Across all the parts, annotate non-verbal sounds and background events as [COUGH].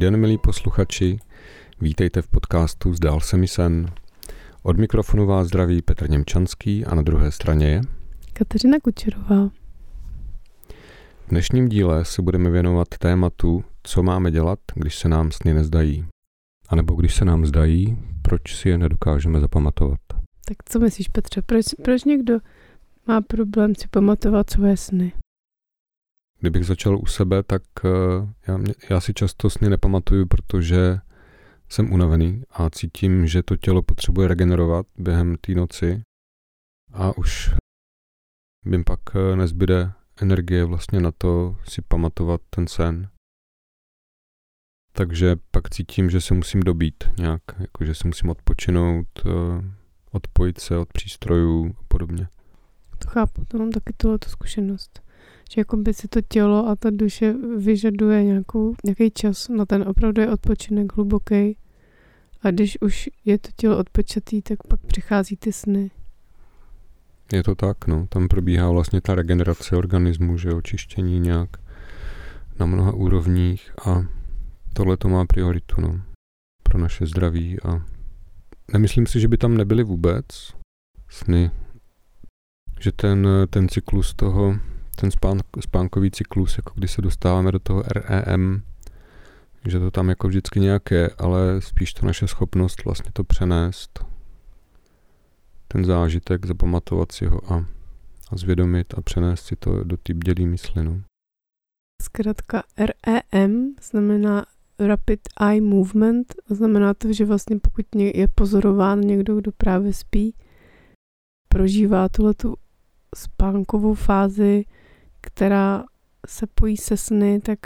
Den, milí posluchači. Vítejte v podcastu Zdál se mi sen. Od mikrofonu vás zdraví Petr Němčanský a na druhé straně je Kateřina Kučerová. V dnešním díle se budeme věnovat tématu, co máme dělat, když se nám sny nezdají. A nebo když se nám zdají, proč si je nedokážeme zapamatovat. Tak co myslíš, Petře, proč, proč někdo má problém si pamatovat své sny? Kdybych začal u sebe, tak eh, já, já si často sny nepamatuju, protože jsem unavený a cítím, že to tělo potřebuje regenerovat během té noci a už bym pak eh, nezbyde energie vlastně na to si pamatovat ten sen. Takže pak cítím, že se musím dobít nějak, jako že se musím odpočinout, eh, odpojit se od přístrojů a podobně. To chápu, to mám taky tuhle zkušenost. Že jako by si to tělo a ta duše vyžaduje nějakou, nějaký čas na ten opravdu je odpočinek hluboký. A když už je to tělo odpočatý, tak pak přichází ty sny. Je to tak, no. Tam probíhá vlastně ta regenerace organismu, že očištění nějak na mnoha úrovních a tohle to má prioritu, no. Pro naše zdraví a nemyslím si, že by tam nebyly vůbec sny. Že ten, ten cyklus toho, ten spán, spánkový cyklus, jako když se dostáváme do toho REM, že to tam jako vždycky nějak je, ale spíš to naše schopnost vlastně to přenést, ten zážitek, zapamatovat si ho a, a zvědomit a přenést si to do té bdělý mysli. No. Zkrátka REM znamená Rapid Eye Movement znamená to, že vlastně pokud je pozorován někdo, kdo právě spí, prožívá tuhle tu spánkovou fázi, která se pojí se sny, tak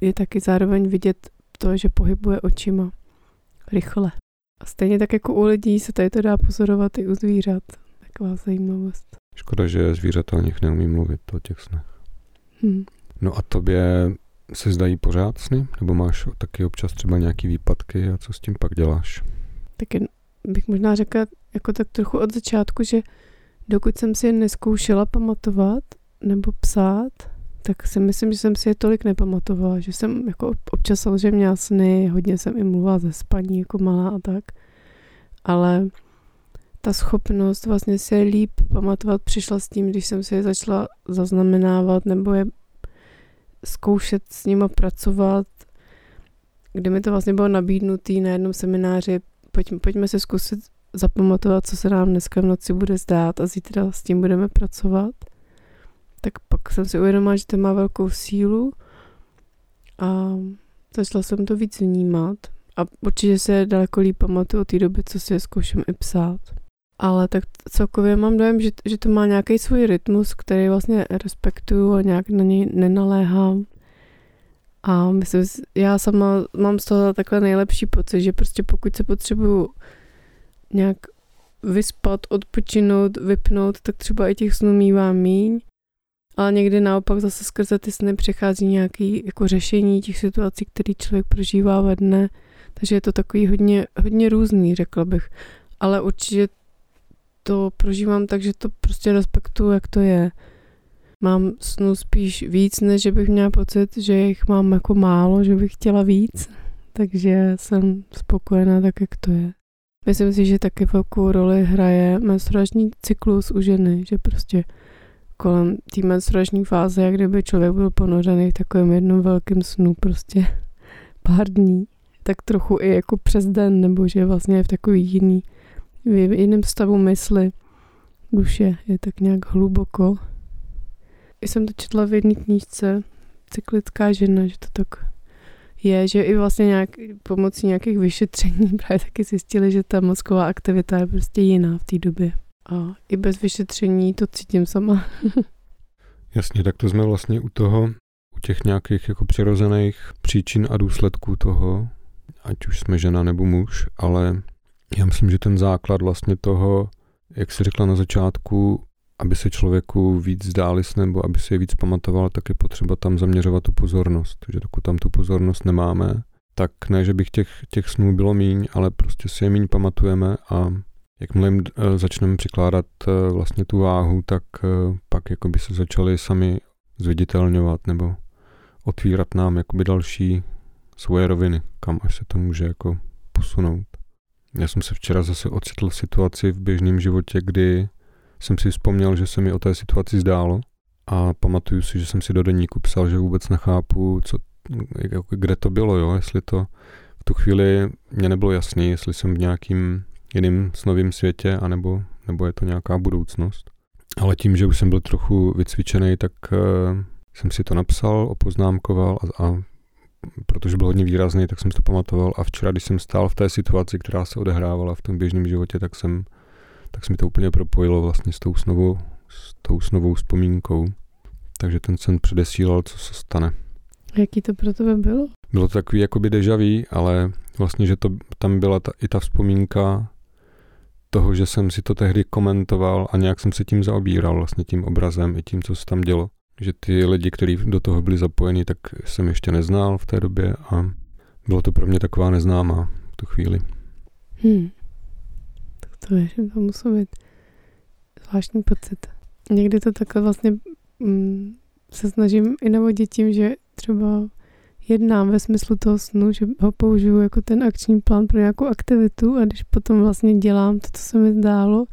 je taky zároveň vidět to, že pohybuje očima rychle. A stejně tak jako u lidí se tady to dá pozorovat i u zvířat. Taková zajímavost. Škoda, že zvířata o nich neumí mluvit, o těch snech. Hmm. No a tobě se zdají pořád sny? Nebo máš taky občas třeba nějaký výpadky a co s tím pak děláš? Tak bych možná řekla jako tak trochu od začátku, že dokud jsem si je neskoušela pamatovat nebo psát, tak si myslím, že jsem si je tolik nepamatovala, že jsem jako občas samozřejmě měla sny, hodně jsem i mluvila ze spaní jako malá a tak, ale ta schopnost vlastně si je líp pamatovat přišla s tím, když jsem si je začala zaznamenávat nebo je zkoušet s nima pracovat, kdy mi to vlastně bylo nabídnutý na jednom semináři, pojďme, pojďme se zkusit zapamatovat, co se nám dneska v noci bude zdát a zítra s tím budeme pracovat pak jsem si uvědomila, že to má velkou sílu a začala jsem to víc vnímat a určitě se daleko líp pamatuju od té doby, co si je zkouším i psát. Ale tak celkově mám dojem, že, že to má nějaký svůj rytmus, který vlastně respektuju a nějak na něj nenaléhám. A myslím, já sama mám z toho takhle nejlepší pocit, že prostě pokud se potřebuju nějak vyspat, odpočinout, vypnout, tak třeba i těch snů mývám míň ale někdy naopak zase skrze ty sny přichází nějaké jako řešení těch situací, které člověk prožívá ve dne, takže je to takový hodně, hodně různý, řekla bych. Ale určitě to prožívám tak, že to prostě respektuju, jak to je. Mám snu spíš víc, než že bych měla pocit, že jich mám jako málo, že bych chtěla víc. Takže jsem spokojená tak, jak to je. Myslím si, že taky velkou roli hraje menstruační cyklus u ženy, že prostě kolem té menstruační fáze, jak kdyby člověk byl ponořený v takovém jednom velkém snu prostě [LAUGHS] pár dní, tak trochu i jako přes den, nebo že vlastně je v takový jiný, v jiném stavu mysli, duše je tak nějak hluboko. I jsem to četla v jedné knížce, cyklická žena, že to tak je, že i vlastně nějak, pomocí nějakých vyšetření [LAUGHS] právě taky zjistili, že ta mozková aktivita je prostě jiná v té době a i bez vyšetření to cítím sama. [LAUGHS] Jasně, tak to jsme vlastně u toho, u těch nějakých jako přirozených příčin a důsledků toho, ať už jsme žena nebo muž, ale já myslím, že ten základ vlastně toho, jak jsi řekla na začátku, aby se člověku víc zdáli nebo aby si je víc pamatoval, tak je potřeba tam zaměřovat tu pozornost. že dokud tam tu pozornost nemáme, tak ne, že bych těch, těch snů bylo míň, ale prostě si je míň pamatujeme a jakmile jim eh, začneme přikládat eh, vlastně tu váhu, tak eh, pak jakoby se začaly sami zviditelňovat nebo otvírat nám jakoby další svoje roviny, kam až se to může jako posunout. Já jsem se včera zase ocitl v situaci v běžném životě, kdy jsem si vzpomněl, že se mi o té situaci zdálo a pamatuju si, že jsem si do denníku psal, že vůbec nechápu, co, jako, kde to bylo, jo, jestli to v tu chvíli mě nebylo jasný, jestli jsem v nějakým jiným snovým světě, anebo, nebo je to nějaká budoucnost. Ale tím, že už jsem byl trochu vycvičený, tak uh, jsem si to napsal, opoznámkoval a, a protože byl hodně výrazný, tak jsem si to pamatoval a včera, když jsem stál v té situaci, která se odehrávala v tom běžném životě, tak jsem tak se mi to úplně propojilo vlastně s tou snovou, s tou snovou vzpomínkou. Takže ten sen předesílal, co se stane. Jaký to pro tebe bylo? Bylo to takový jakoby dejaví, ale vlastně, že to, tam byla ta, i ta vzpomínka toho, že jsem si to tehdy komentoval a nějak jsem se tím zaobíral, vlastně tím obrazem i tím, co se tam dělo. Že ty lidi, kteří do toho byli zapojeni, tak jsem ještě neznal v té době a bylo to pro mě taková neznámá v tu chvíli. Hmm. Tak to je, to musí být zvláštní pocit. Někdy to takhle vlastně mm, se snažím i navodit tím, že třeba jednám ve smyslu toho snu, že ho použiju jako ten akční plán pro nějakou aktivitu a když potom vlastně dělám to, co se mi zdálo,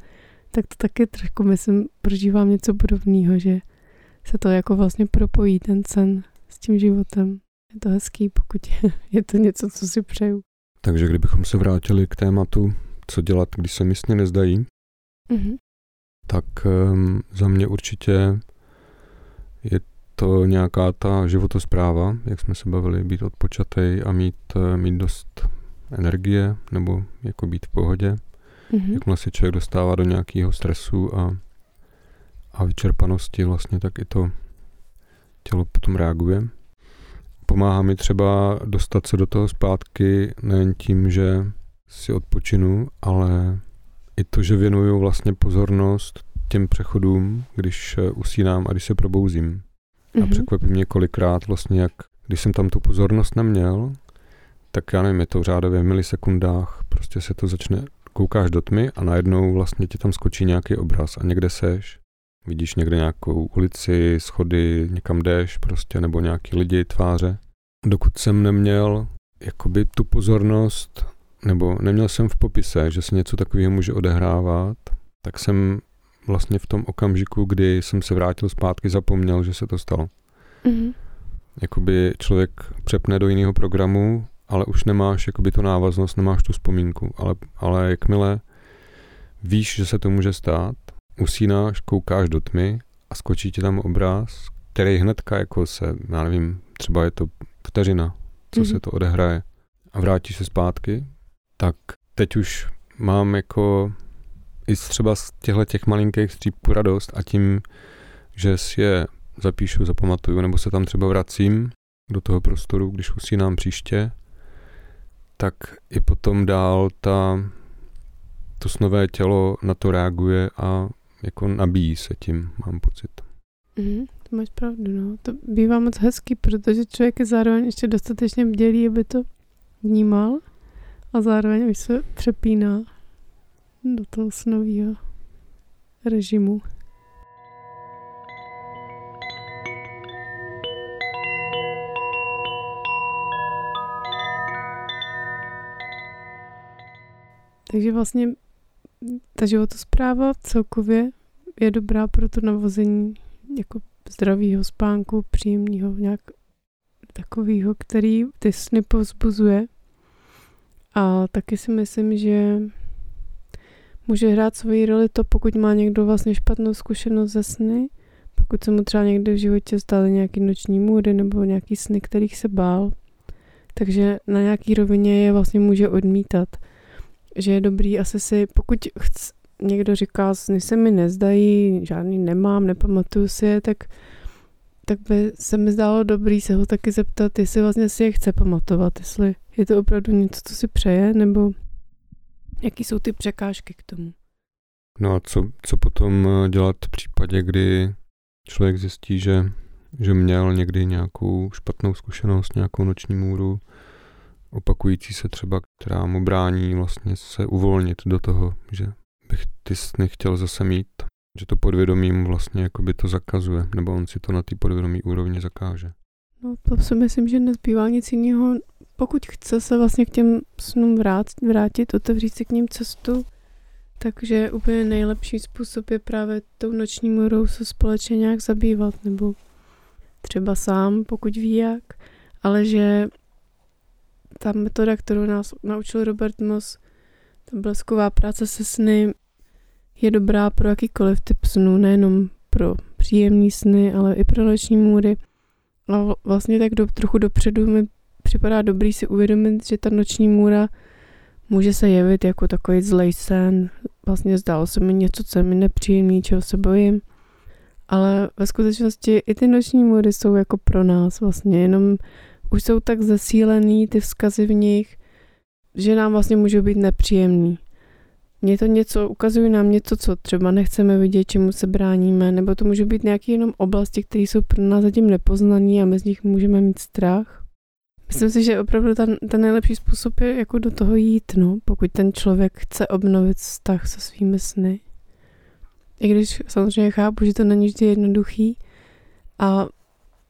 tak to taky trošku, myslím, prožívám něco podobného, že se to jako vlastně propojí ten sen s tím životem. Je to hezký, pokud [LAUGHS] je to něco, co si přeju. Takže kdybychom se vrátili k tématu, co dělat, když se mi sny nezdají, mm-hmm. tak um, za mě určitě je to nějaká ta životospráva, jak jsme se bavili, být odpočatej a mít, eh, mít dost energie nebo jako být v pohodě. Mm-hmm. Jakmile se člověk dostává do nějakého stresu a, a vyčerpanosti vlastně, tak i to tělo potom reaguje. Pomáhá mi třeba dostat se do toho zpátky nejen tím, že si odpočinu, ale i to, že věnuju vlastně pozornost těm přechodům, když eh, usínám a když se probouzím. Mm-hmm. A mhm. překvapí mě kolikrát vlastně, jak když jsem tam tu pozornost neměl, tak já nevím, je to v řádově milisekundách, prostě se to začne, koukáš do tmy a najednou vlastně ti tam skočí nějaký obraz a někde seš, vidíš někde nějakou ulici, schody, někam jdeš prostě, nebo nějaký lidi, tváře. Dokud jsem neměl jakoby tu pozornost, nebo neměl jsem v popise, že se něco takového může odehrávat, tak jsem vlastně v tom okamžiku, kdy jsem se vrátil zpátky, zapomněl, že se to stalo. Mm-hmm. Jakoby člověk přepne do jiného programu, ale už nemáš jakoby tu návaznost, nemáš tu vzpomínku, ale, ale jakmile víš, že se to může stát, usínáš, koukáš do tmy a skočí ti tam obraz, který hnedka jako se, já nevím, třeba je to vteřina, co mm-hmm. se to odehraje a vrátíš se zpátky, tak teď už mám jako i třeba z těchto těch malinkých střípků radost a tím, že si je zapíšu, zapamatuju, nebo se tam třeba vracím do toho prostoru, když usínám příště, tak i potom dál ta, to snové tělo na to reaguje a jako nabíjí se tím, mám pocit. Mm, to máš pravdu, no. To bývá moc hezký, protože člověk je zároveň ještě dostatečně bdělý, aby to vnímal a zároveň už se přepíná do toho snového režimu. Takže vlastně ta životospráva celkově je dobrá pro to navození jako zdravého spánku, příjemného, nějak takového, který ty sny pozbuzuje. A taky si myslím, že může hrát svoji roli to, pokud má někdo vlastně špatnou zkušenost ze sny, pokud se mu třeba někdy v životě staly nějaký noční můry nebo nějaký sny, kterých se bál, takže na nějaký rovině je vlastně může odmítat. Že je dobrý asi si, pokud chc, někdo říká, sny se mi nezdají, žádný nemám, nepamatuju si je, tak, tak by se mi zdálo dobrý se ho taky zeptat, jestli vlastně si je chce pamatovat, jestli je to opravdu něco, co si přeje, nebo Jaký jsou ty překážky k tomu? No a co, co potom eh, dělat v případě, kdy člověk zjistí, že, že měl někdy nějakou špatnou zkušenost, nějakou noční můru, opakující se třeba, která mu brání vlastně se uvolnit do toho, že bych ty sny chtěl zase mít, že to podvědomí mu vlastně jakoby to zakazuje, nebo on si to na té podvědomí úrovni zakáže. No to si myslím, že nezbývá nic jiného, pokud chce se vlastně k těm snům vrátit, vrátit, otevřít si k ním cestu, takže úplně nejlepší způsob je právě tou noční morou se společně nějak zabývat, nebo třeba sám, pokud ví jak, ale že ta metoda, kterou nás naučil Robert Moss, ta blesková práce se sny, je dobrá pro jakýkoliv typ snů, nejenom pro příjemný sny, ale i pro noční můry. A vlastně tak do, trochu dopředu mi připadá dobrý si uvědomit, že ta noční můra může se jevit jako takový zlej sen. Vlastně zdálo se mi něco, co mi nepříjemný, čeho se bojím. Ale ve skutečnosti i ty noční můry jsou jako pro nás vlastně, jenom už jsou tak zesílený ty vzkazy v nich, že nám vlastně můžou být nepříjemný. Mě to něco, ukazují nám něco, co třeba nechceme vidět, čemu se bráníme, nebo to může být nějaké jenom oblasti, které jsou pro nás zatím nepoznané a my z nich můžeme mít strach. Myslím si, že opravdu ten, ten nejlepší způsob je jako do toho jít, no, pokud ten člověk chce obnovit vztah se svými sny. I když samozřejmě chápu, že to není vždy jednoduchý. A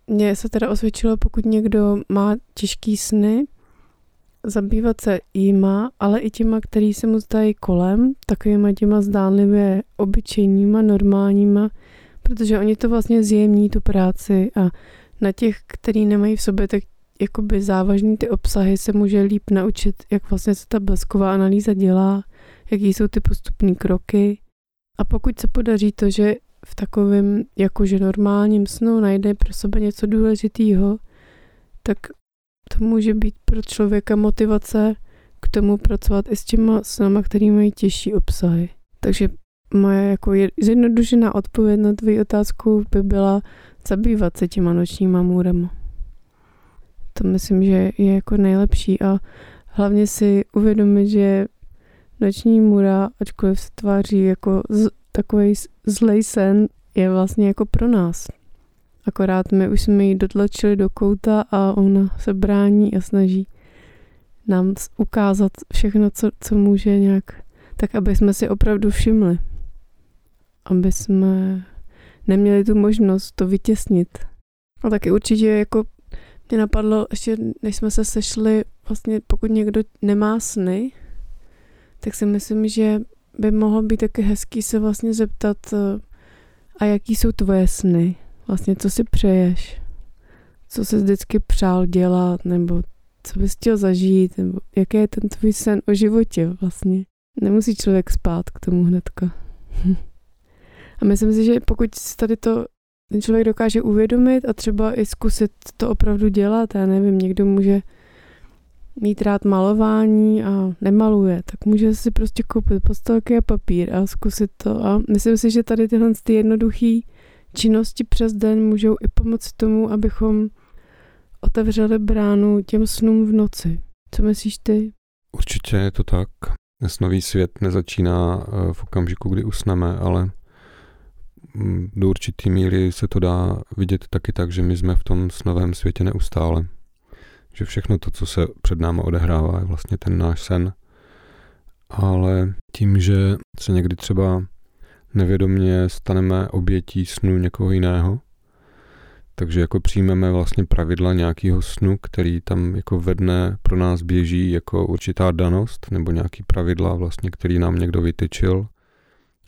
mně se teda osvědčilo, pokud někdo má těžký sny, zabývat se jíma, ale i těma, který se mu zdají kolem, takovýma těma zdánlivě obyčejníma, normálníma, protože oni to vlastně zjemní tu práci. A na těch, který nemají v sobě tak jakoby závažný ty obsahy, se může líp naučit, jak vlastně se ta blesková analýza dělá, jaký jsou ty postupní kroky. A pokud se podaří to, že v takovém jakože normálním snu najde pro sebe něco důležitého, tak to může být pro člověka motivace k tomu pracovat i s těma snama, který mají těžší obsahy. Takže moje jako zjednodušená odpověď na tvou otázku by byla zabývat se těma nočníma můrama. To myslím, že je jako nejlepší a hlavně si uvědomit, že noční můra, ačkoliv se tváří jako z, takový zlej sen, je vlastně jako pro nás. Akorát my už jsme ji dotlačili do kouta a ona se brání a snaží nám ukázat všechno, co, co může nějak, tak aby jsme si opravdu všimli. Aby jsme neměli tu možnost to vytěsnit. A taky určitě jako mě napadlo, ještě než jsme se sešli, vlastně pokud někdo nemá sny, tak si myslím, že by mohlo být taky hezký se vlastně zeptat, eh, a jaký jsou tvoje sny? Vlastně co si přeješ? Co jsi vždycky přál dělat? Nebo co bys chtěl zažít? Nebo jaký je ten tvůj sen o životě vlastně? Nemusí člověk spát k tomu hnedka. [LAUGHS] a myslím si, že pokud tady to ten člověk dokáže uvědomit a třeba i zkusit to opravdu dělat, já nevím, někdo může mít rád malování a nemaluje, tak může si prostě koupit postelky a papír a zkusit to. A myslím si, že tady tyhle ty jednoduché činnosti přes den můžou i pomoct tomu, abychom otevřeli bránu těm snům v noci. Co myslíš ty? Určitě je to tak. Dnes nový svět nezačíná eh, v okamžiku, kdy usneme, ale do určitý míry se to dá vidět taky tak, že my jsme v tom snovém světě neustále že všechno to, co se před námi odehrává, je vlastně ten náš sen. Ale tím, že se někdy třeba nevědomně staneme obětí snu někoho jiného, takže jako přijmeme vlastně pravidla nějakého snu, který tam jako ve dne pro nás běží jako určitá danost, nebo nějaký pravidla vlastně, který nám někdo vytyčil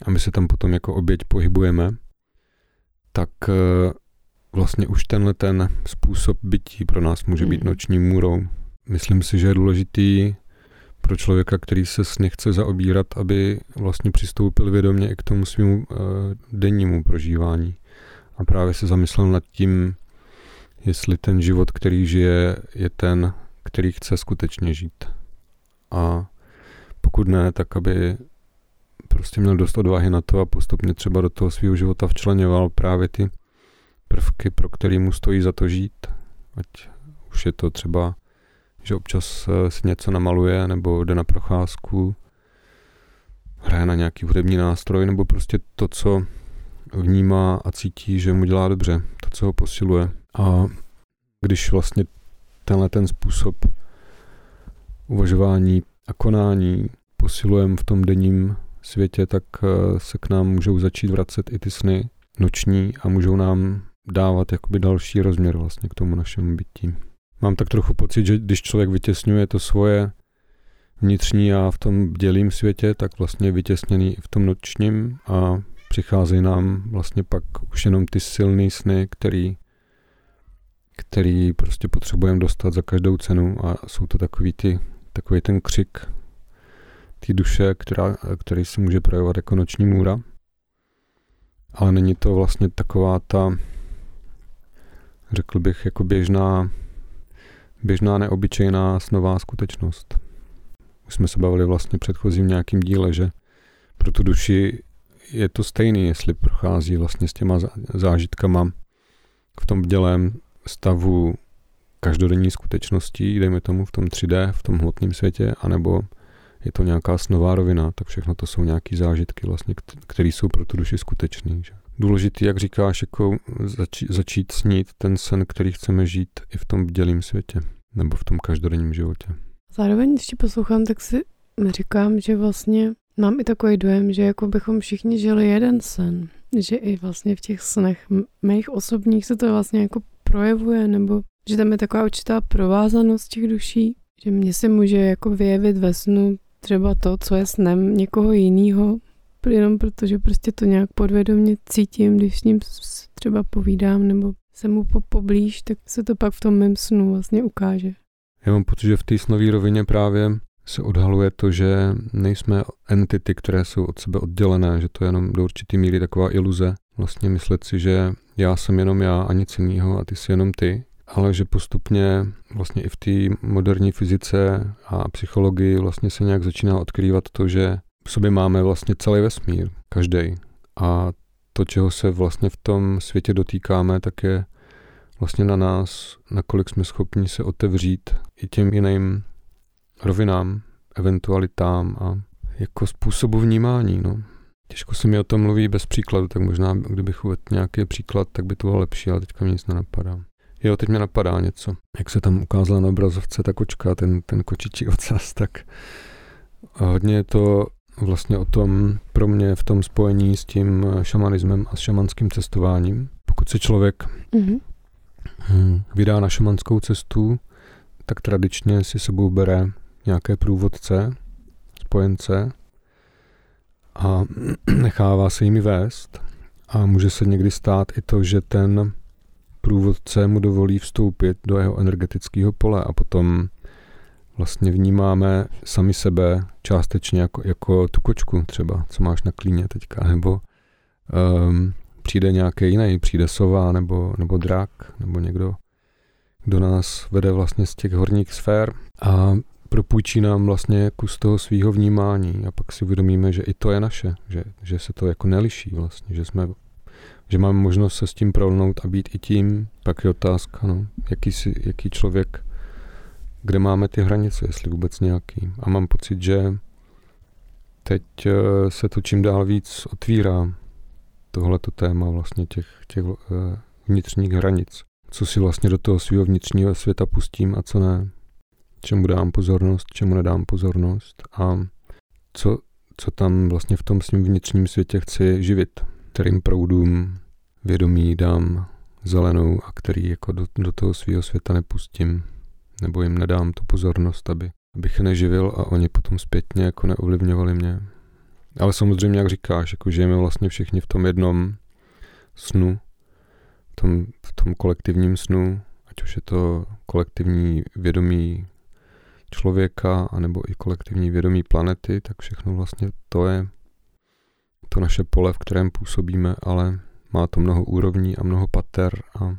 a my se tam potom jako oběť pohybujeme, tak eh, vlastně už tenhle ten způsob bytí pro nás může být hmm. noční můrou. Myslím si, že je důležitý pro člověka, který se sny chce zaobírat, aby vlastně přistoupil vědomě i k tomu svým uh, dennímu prožívání. A právě se zamyslel nad tím, jestli ten život, který žije, je ten, který chce skutečně žít. A pokud ne, tak aby prostě měl dost odvahy na to a postupně třeba do toho svého života včleněval právě ty prvky, pro který mu stojí za to žít. Ať už je to třeba, že občas eh, si něco namaluje, nebo jde na procházku, hraje na nějaký hudební nástroj, nebo prostě to, co vnímá a cítí, že mu dělá dobře, to, co ho posiluje. A když vlastně tenhle ten způsob uvažování a konání posilujeme v tom denním světě, tak eh, se k nám můžou začít vracet i ty sny noční a můžou nám dávat jakoby další rozměr vlastně k tomu našemu bytí. mám tak trochu pocit, že když člověk vytěsňuje to svoje vnitřní já v tom dělím světě, tak vlastně vytěsněný i v tom nočním a přicházejí nám vlastně pak už jenom ty silné sny, který, který prostě potřebujeme dostat za každou cenu a jsou to takový, ty, takový ten křik té duše, která, který se může projevovat jako noční můra. Ale není to vlastně taková ta, řekl bych, jako běžná, běžná neobyčejná snová skutečnost. Už jsme se bavili vlastně předchozím nějakým díle, že pro tu duši je to stejný, jestli prochází vlastně s těma zážitkama v tom dělém stavu každodenní skutečností, dejme tomu v tom 3D, v tom hmotném světě, anebo je to nějaká snová rovina, tak všechno to jsou nějaké zážitky, vlastně, které jsou pro tu duši skutečný. Že? Důležitý, jak říkáš, jako začít, začít snít ten sen, který chceme žít i v tom dělým světě, nebo v tom každodenním životě. Zároveň, když ti poslouchám, tak si říkám, že vlastně mám i takový dojem, že jako bychom všichni žili jeden sen. Že i vlastně v těch snech mých osobních se to vlastně jako projevuje, nebo že tam je taková určitá provázanost těch duší, že mě se může jako vyjevit ve snu třeba to, co je snem někoho jiného, jenom protože prostě to nějak podvědomě cítím, když s ním třeba povídám nebo se mu po, poblíž, tak se to pak v tom mém snu vlastně ukáže. Já mám pocit, že v té snové rovině právě se odhaluje to, že nejsme entity, které jsou od sebe oddělené, že to je jenom do určitý míry taková iluze. Vlastně myslet si, že já jsem jenom já a nic jiného a ty jsi jenom ty, ale že postupně vlastně i v té moderní fyzice a psychologii vlastně se nějak začíná odkrývat to, že v sobě máme vlastně celý vesmír, každý. A to, čeho se vlastně v tom světě dotýkáme, tak je vlastně na nás, nakolik jsme schopni se otevřít i těm jiným rovinám, eventualitám a jako způsobu vnímání. No. Těžko se mi o tom mluví bez příkladu, tak možná, kdybych uvedl nějaký příklad, tak by to bylo lepší, ale teďka mi nic nenapadá. Jo, teď mě napadá něco. Jak se tam ukázala na obrazovce ta kočka, ten, ten kočičí ocas, tak hodně je to vlastně o tom pro mě v tom spojení s tím šamanismem a s šamanským cestováním. Pokud se člověk mm-hmm. vydá na šamanskou cestu, tak tradičně si sebou bere nějaké průvodce, spojence a [CLEARS THROAT] nechává se jimi vést. A může se někdy stát i to, že ten průvodce mu dovolí vstoupit do jeho energetického pole a potom vlastně vnímáme sami sebe částečně jako, jako tu kočku třeba, co máš na klíně teďka, nebo um, přijde nějaký jiný, přijde sova nebo, nebo drak, nebo někdo, kdo nás vede vlastně z těch horních sfér a propůjčí nám vlastně kus toho svého vnímání a pak si uvědomíme, že i to je naše, že, že se to jako neliší vlastně, že jsme že máme možnost se s tím prolnout a být i tím, pak je otázka, no, jaký, si, jaký člověk, kde máme ty hranice, jestli vůbec nějaký. A mám pocit, že teď eh, se to čím dál víc otvírá, tohleto téma vlastně těch, těch eh, vnitřních hranic. Co si vlastně do toho svého vnitřního světa pustím a co ne. Čemu dám pozornost, čemu nedám pozornost a co, co tam vlastně v tom svým vnitřním světě chci živit kterým proudům vědomí dám zelenou a který jako do, do toho svého světa nepustím, nebo jim nedám tu pozornost, aby, abych neživil a oni potom zpětně jako neovlivňovali mě. Ale samozřejmě, jak říkáš, jako žijeme vlastně všichni v tom jednom snu, v tom, v tom kolektivním snu, ať už je to kolektivní vědomí člověka, anebo i kolektivní vědomí planety, tak všechno vlastně to je to naše pole, v kterém působíme, ale má to mnoho úrovní a mnoho pater a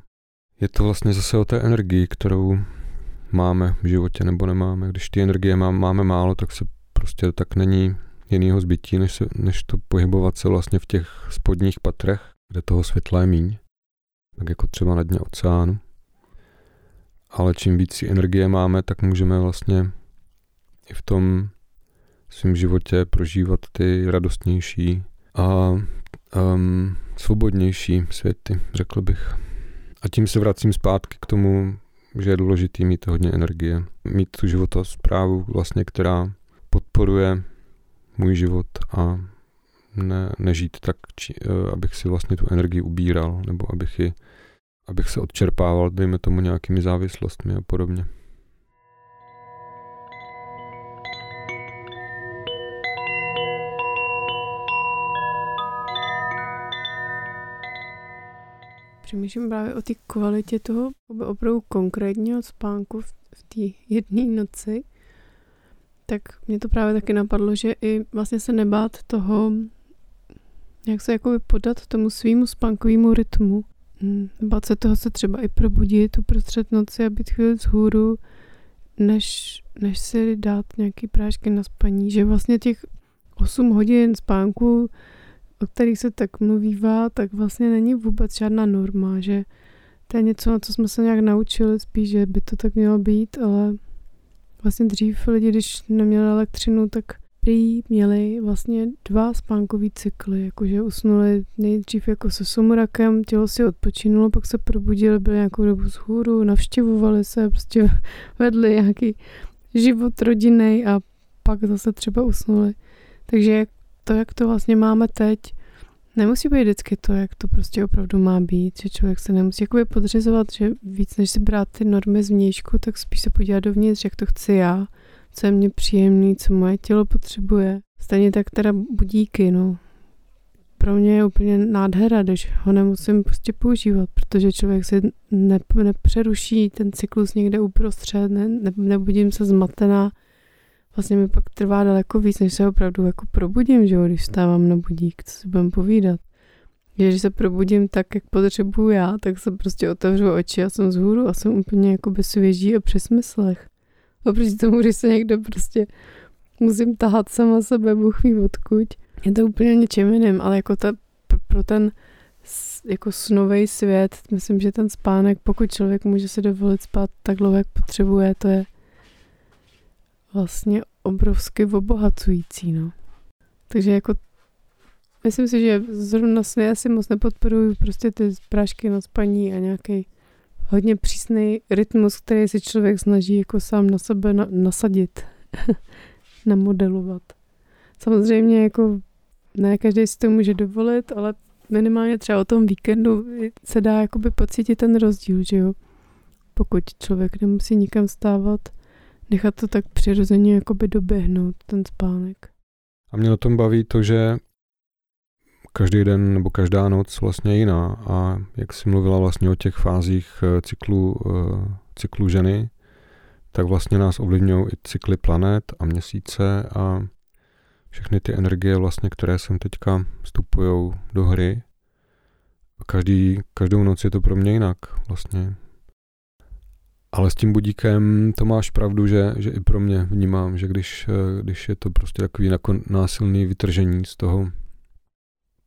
je to vlastně zase o té energii, kterou máme v životě nebo nemáme. Když ty energie má, máme málo, tak se prostě tak není jinýho zbytí, než, se, než to pohybovat se vlastně v těch spodních patrech, kde toho světla je míň, tak jako třeba na dně oceánu. Ale čím víc energie máme, tak můžeme vlastně i v tom svém životě prožívat ty radostnější a um, svobodnější světy, řekl bych. A tím se vracím zpátky k tomu, že je důležitý mít hodně energie. Mít tu životosprávu vlastně, která podporuje můj život a ne, nežít tak, či, uh, abych si vlastně tu energii ubíral, nebo abych ji abych se odčerpával, dejme tomu nějakými závislostmi a podobně. Přemýšlím právě o té kvalitě toho opravdu konkrétního spánku v, v té jedné noci. Tak mě to právě taky napadlo, že i vlastně se nebát toho, jak se jakoby podat tomu svýmu spánkovému rytmu. Hmm, bát se toho se třeba i probudit uprostřed noci a být chvíli vzhůru, než, než si dát nějaký prášky na spaní. Že vlastně těch 8 hodin spánku o kterých se tak mluvívá, tak vlastně není vůbec žádná norma, že to je něco, na co jsme se nějak naučili, spíš, že by to tak mělo být, ale vlastně dřív lidi, když neměli elektřinu, tak prý měli vlastně dva spánkový cykly, jakože usnuli nejdřív jako se sumrakem, tělo si odpočinulo, pak se probudili, byli nějakou dobu z hůru, navštěvovali se, prostě [LAUGHS] vedli nějaký život rodinný a pak zase třeba usnuli. Takže to, jak to vlastně máme teď, nemusí být vždycky to, jak to prostě opravdu má být, že člověk se nemusí jakoby podřizovat, že víc než si brát ty normy z vnějšku, tak spíš se podívat dovnitř, jak to chci já, co je mně příjemný, co moje tělo potřebuje. Stejně tak teda budíky, no. Pro mě je úplně nádhera, když ho nemusím prostě používat, protože člověk si ne, nepřeruší ten cyklus někde uprostřed, ne, ne, nebudím se zmatená, vlastně mi pak trvá daleko víc, než se opravdu jako probudím, že jo, když vstávám na budík, co si budem povídat. Když se probudím tak, jak potřebuju já, tak se prostě otevřu oči a jsem vzhůru a jsem úplně jako svěží a při smyslech. Oproti tomu, když se někdo prostě musím tahat sama sebe, Bůh ví odkud. Je to úplně něčem jiným, ale jako ta, pro ten jako snový svět, myslím, že ten spánek, pokud člověk může si dovolit spát tak dlouho, jak potřebuje, to je vlastně obrovsky obohacující, no. Takže jako myslím si, že zrovna sny asi moc nepodporuju prostě ty prášky na spaní a nějaký hodně přísný rytmus, který si člověk snaží jako sám na sebe na, nasadit, [LAUGHS] namodelovat. Samozřejmě jako ne každý si to může dovolit, ale minimálně třeba o tom víkendu se dá jakoby pocítit ten rozdíl, že jo. Pokud člověk nemusí nikam stávat, nechat to tak přirozeně jakoby doběhnout, ten spánek. A mě na tom baví to, že každý den nebo každá noc vlastně jiná a jak jsi mluvila vlastně o těch fázích eh, cyklu, eh, cyklu ženy, tak vlastně nás ovlivňují i cykly planet a měsíce a všechny ty energie vlastně, které sem teďka vstupují do hry. Každý, každou noc je to pro mě jinak vlastně. Ale s tím budíkem to máš pravdu, že, že i pro mě vnímám, že když, eh, když je to prostě takový násilný vytržení z toho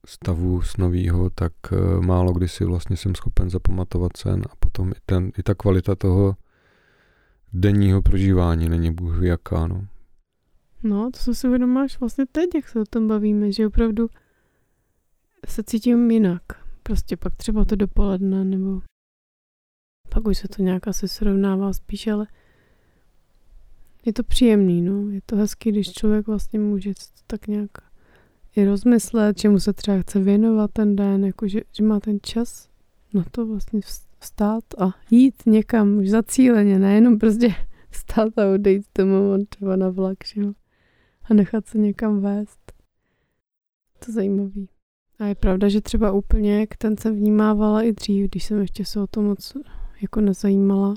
stavu snovýho, tak eh, málo kdy si vlastně jsem schopen zapamatovat sen a potom i, ten, i ta kvalita toho denního prožívání není bůh jaká, no. No, to se si uvědomáš vlastně teď, jak se o tom bavíme, že opravdu se cítím jinak. Prostě pak třeba to dopoledne nebo pak už se to nějak asi srovnává spíš, ale je to příjemný, no. Je to hezký, když člověk vlastně může tak nějak i rozmyslet, čemu se třeba chce věnovat ten den, jako že, že má ten čas na to vlastně vstát a jít někam už zacíleně, nejenom prostě [LAUGHS] vstát a odejít domů třeba na vlak, že jo. A nechat se někam vést. To zajímavý. A je pravda, že třeba úplně jak ten jsem vnímávala i dřív, když jsem ještě se o tom moc jako nezajímala,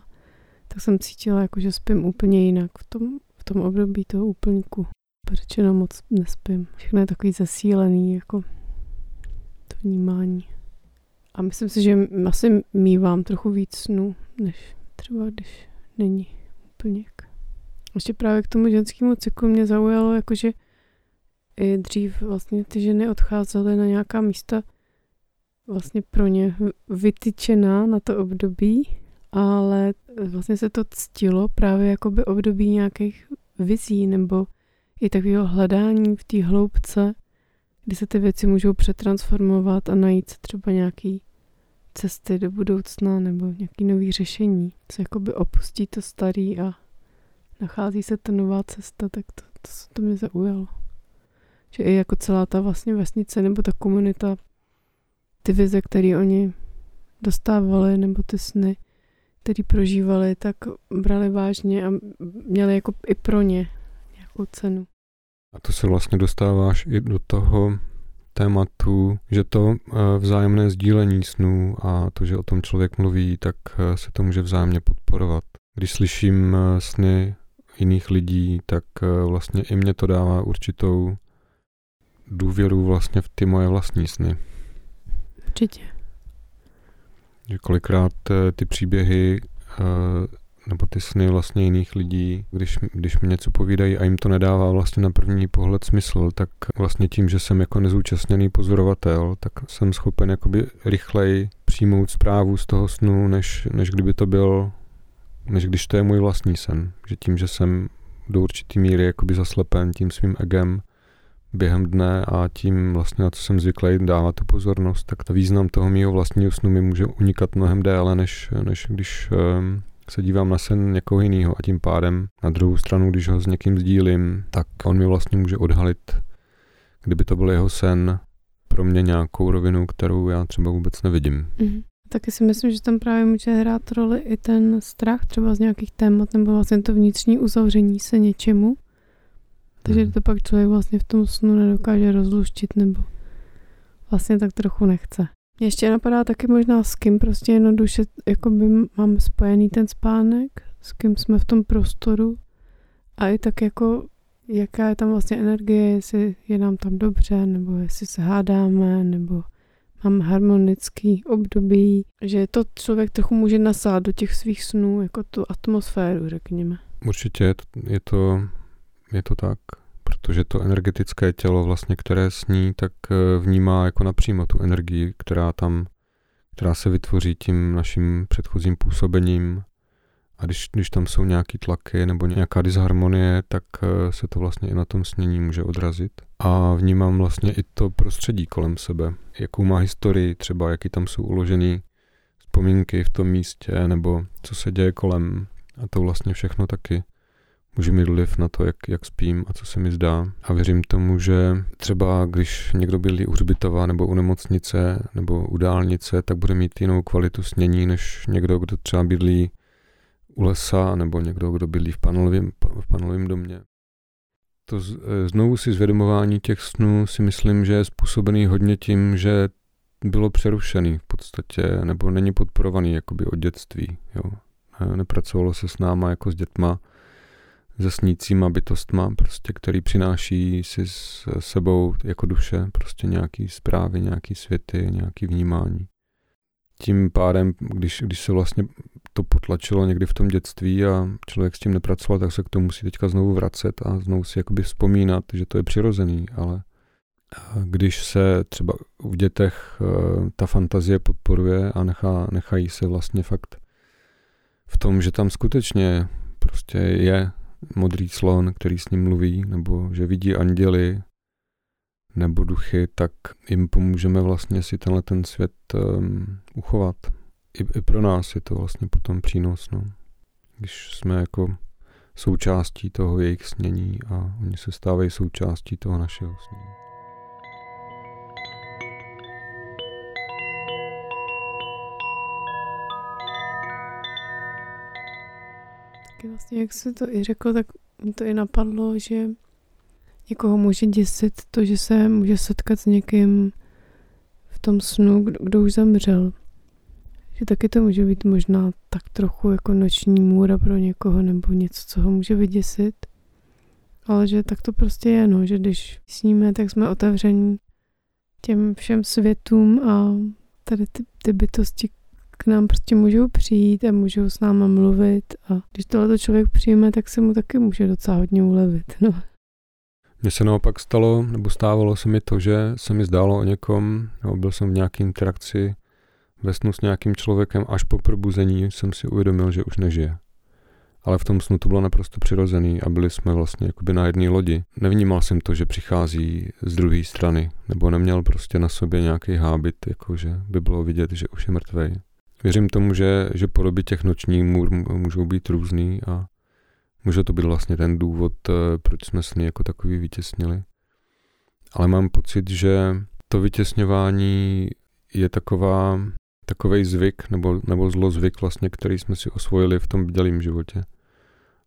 tak jsem cítila, jako, že spím úplně jinak. V tom, v tom období toho úplňku řečeno moc nespím. Všechno je takový zasílený, jako to vnímání. A myslím si, že asi mývám trochu víc snů, než třeba když není úplněk. Ještě právě k tomu ženskému cyklu mě zaujalo, jakože i dřív vlastně ty ženy odcházely na nějaká místa, vlastně pro ně vytyčená na to období, ale vlastně se to ctilo právě jako by období nějakých vizí nebo i takového hledání v té hloubce, kdy se ty věci můžou přetransformovat a najít se třeba nějaký cesty do budoucna nebo nějaký nový řešení. Se jakoby opustí to starý a nachází se ta nová cesta, tak to, to, to mě zaujalo. Že i jako celá ta vlastně vesnice nebo ta komunita ty vize, které oni dostávali, nebo ty sny, který prožívali, tak brali vážně a měli jako i pro ně nějakou cenu. A to se vlastně dostáváš i do toho tématu, že to eh, vzájemné sdílení snů a to, že o tom člověk mluví, tak eh, se to může vzájemně podporovat. Když slyším eh, sny jiných lidí, tak vlastně i mě to dává určitou důvěru vlastně v ty moje vlastní sny. Určitě. Že kolikrát ty příběhy nebo ty sny vlastně jiných lidí, když, když mi něco povídají a jim to nedává vlastně na první pohled smysl, tak vlastně tím, že jsem jako nezúčastněný pozorovatel, tak jsem schopen jakoby rychleji přijmout zprávu z toho snu, než, než kdyby to byl, než když to je můj vlastní sen. Že tím, že jsem do určitý míry jakoby zaslepen tím svým egem během dne a tím vlastně na co jsem zvyklý dávat tu pozornost, tak to význam toho mého vlastního snu mi může unikat mnohem déle, než, než když um, se dívám na sen někoho jiného a tím pádem na druhou stranu, když ho s někým sdílím, tak on mi vlastně může odhalit, kdyby to byl jeho sen, pro mě nějakou rovinu, kterou já třeba vůbec nevidím. Mm-hmm. Taky si myslím, že tam právě může hrát roli i ten strach třeba z nějakých témat nebo vlastně to vnitřní uzavření se něčemu. Takže mm. to pak člověk vlastně v tom snu nedokáže rozluštit nebo vlastně tak trochu nechce. Mě ještě napadá taky možná s kým prostě jednoduše jakoby mám spojený ten spánek, s kým jsme v tom prostoru a i tak jako jaká je tam vlastně energie, jestli je nám tam dobře, nebo jestli se hádáme, nebo mám harmonický období, že to člověk trochu může nasát do těch svých snů, jako tu atmosféru, řekněme. Určitě je to, je to, je to tak protože to energetické tělo, vlastně, které sní, tak eh, vnímá jako napřímo tu energii, která tam, která se vytvoří tím naším předchozím působením. A když, když tam jsou nějaké tlaky nebo nějaká disharmonie, tak eh, se to vlastně i na tom snění může odrazit. A vnímám vlastně i to prostředí kolem sebe, jakou má historii, třeba jaký tam jsou uložený vzpomínky v tom místě, nebo co se děje kolem. A to vlastně všechno taky může mít vliv na to, jak, jak spím a co se mi zdá. A věřím tomu, že třeba když někdo bydlí u hřbitova nebo u nemocnice nebo u dálnice, tak bude mít jinou kvalitu snění, než někdo, kdo třeba bydlí u lesa nebo někdo, kdo bydlí v panelovém, v panelovém domě. To z, e, znovu si zvědomování těch snů si myslím, že je způsobený hodně tím, že bylo přerušený v podstatě, nebo není podporovaný jakoby od dětství. Jo. Nepracovalo se s náma jako s dětma, se snícíma bytostma, prostě, který přináší si s sebou jako duše prostě nějaký zprávy, nějaký světy, nějaký vnímání. Tím pádem, když, když se vlastně to potlačilo někdy v tom dětství a člověk s tím nepracoval, tak se k tomu musí teďka znovu vracet a znovu si jakoby vzpomínat, že to je přirozený, ale když se třeba v dětech e, ta fantazie podporuje a nechá, nechají se vlastně fakt v tom, že tam skutečně prostě je modrý slon, který s ním mluví, nebo že vidí anděly nebo duchy, tak jim pomůžeme vlastně si tenhle ten svět um, uchovat. I, I pro nás je to vlastně potom přínos, no. Když jsme jako součástí toho jejich snění a oni se stávají součástí toho našeho snění. Taky vlastně, jak se to i řekl, tak mi to i napadlo, že někoho může děsit to, že se může setkat s někým v tom snu, kdo, kdo už zemřel. Že taky to může být možná tak trochu jako noční můra pro někoho nebo něco, co ho může vyděsit. Ale že tak to prostě je, no, že když sníme, tak jsme otevření těm všem světům a tady ty, ty bytosti, k nám prostě můžou přijít a můžou s náma mluvit a když tohle člověk přijme, tak se mu taky může docela hodně ulevit. No. Mně se naopak stalo, nebo stávalo se mi to, že se mi zdálo o někom, nebo byl jsem v nějaké interakci ve snu s nějakým člověkem, až po probuzení jsem si uvědomil, že už nežije. Ale v tom snu to bylo naprosto přirozený a byli jsme vlastně jakoby na jedné lodi. Nevnímal jsem to, že přichází z druhé strany, nebo neměl prostě na sobě nějaký hábit, jakože by bylo vidět, že už je mrtvej. Věřím tomu, že, že podoby těch nočních můr můžou být různý a může to být vlastně ten důvod, eh, proč jsme sny jako takový vytěsnili. Ale mám pocit, že to vytěsňování je taková takový zvyk nebo, nebo zlozvyk vlastně, který jsme si osvojili v tom bdělém životě.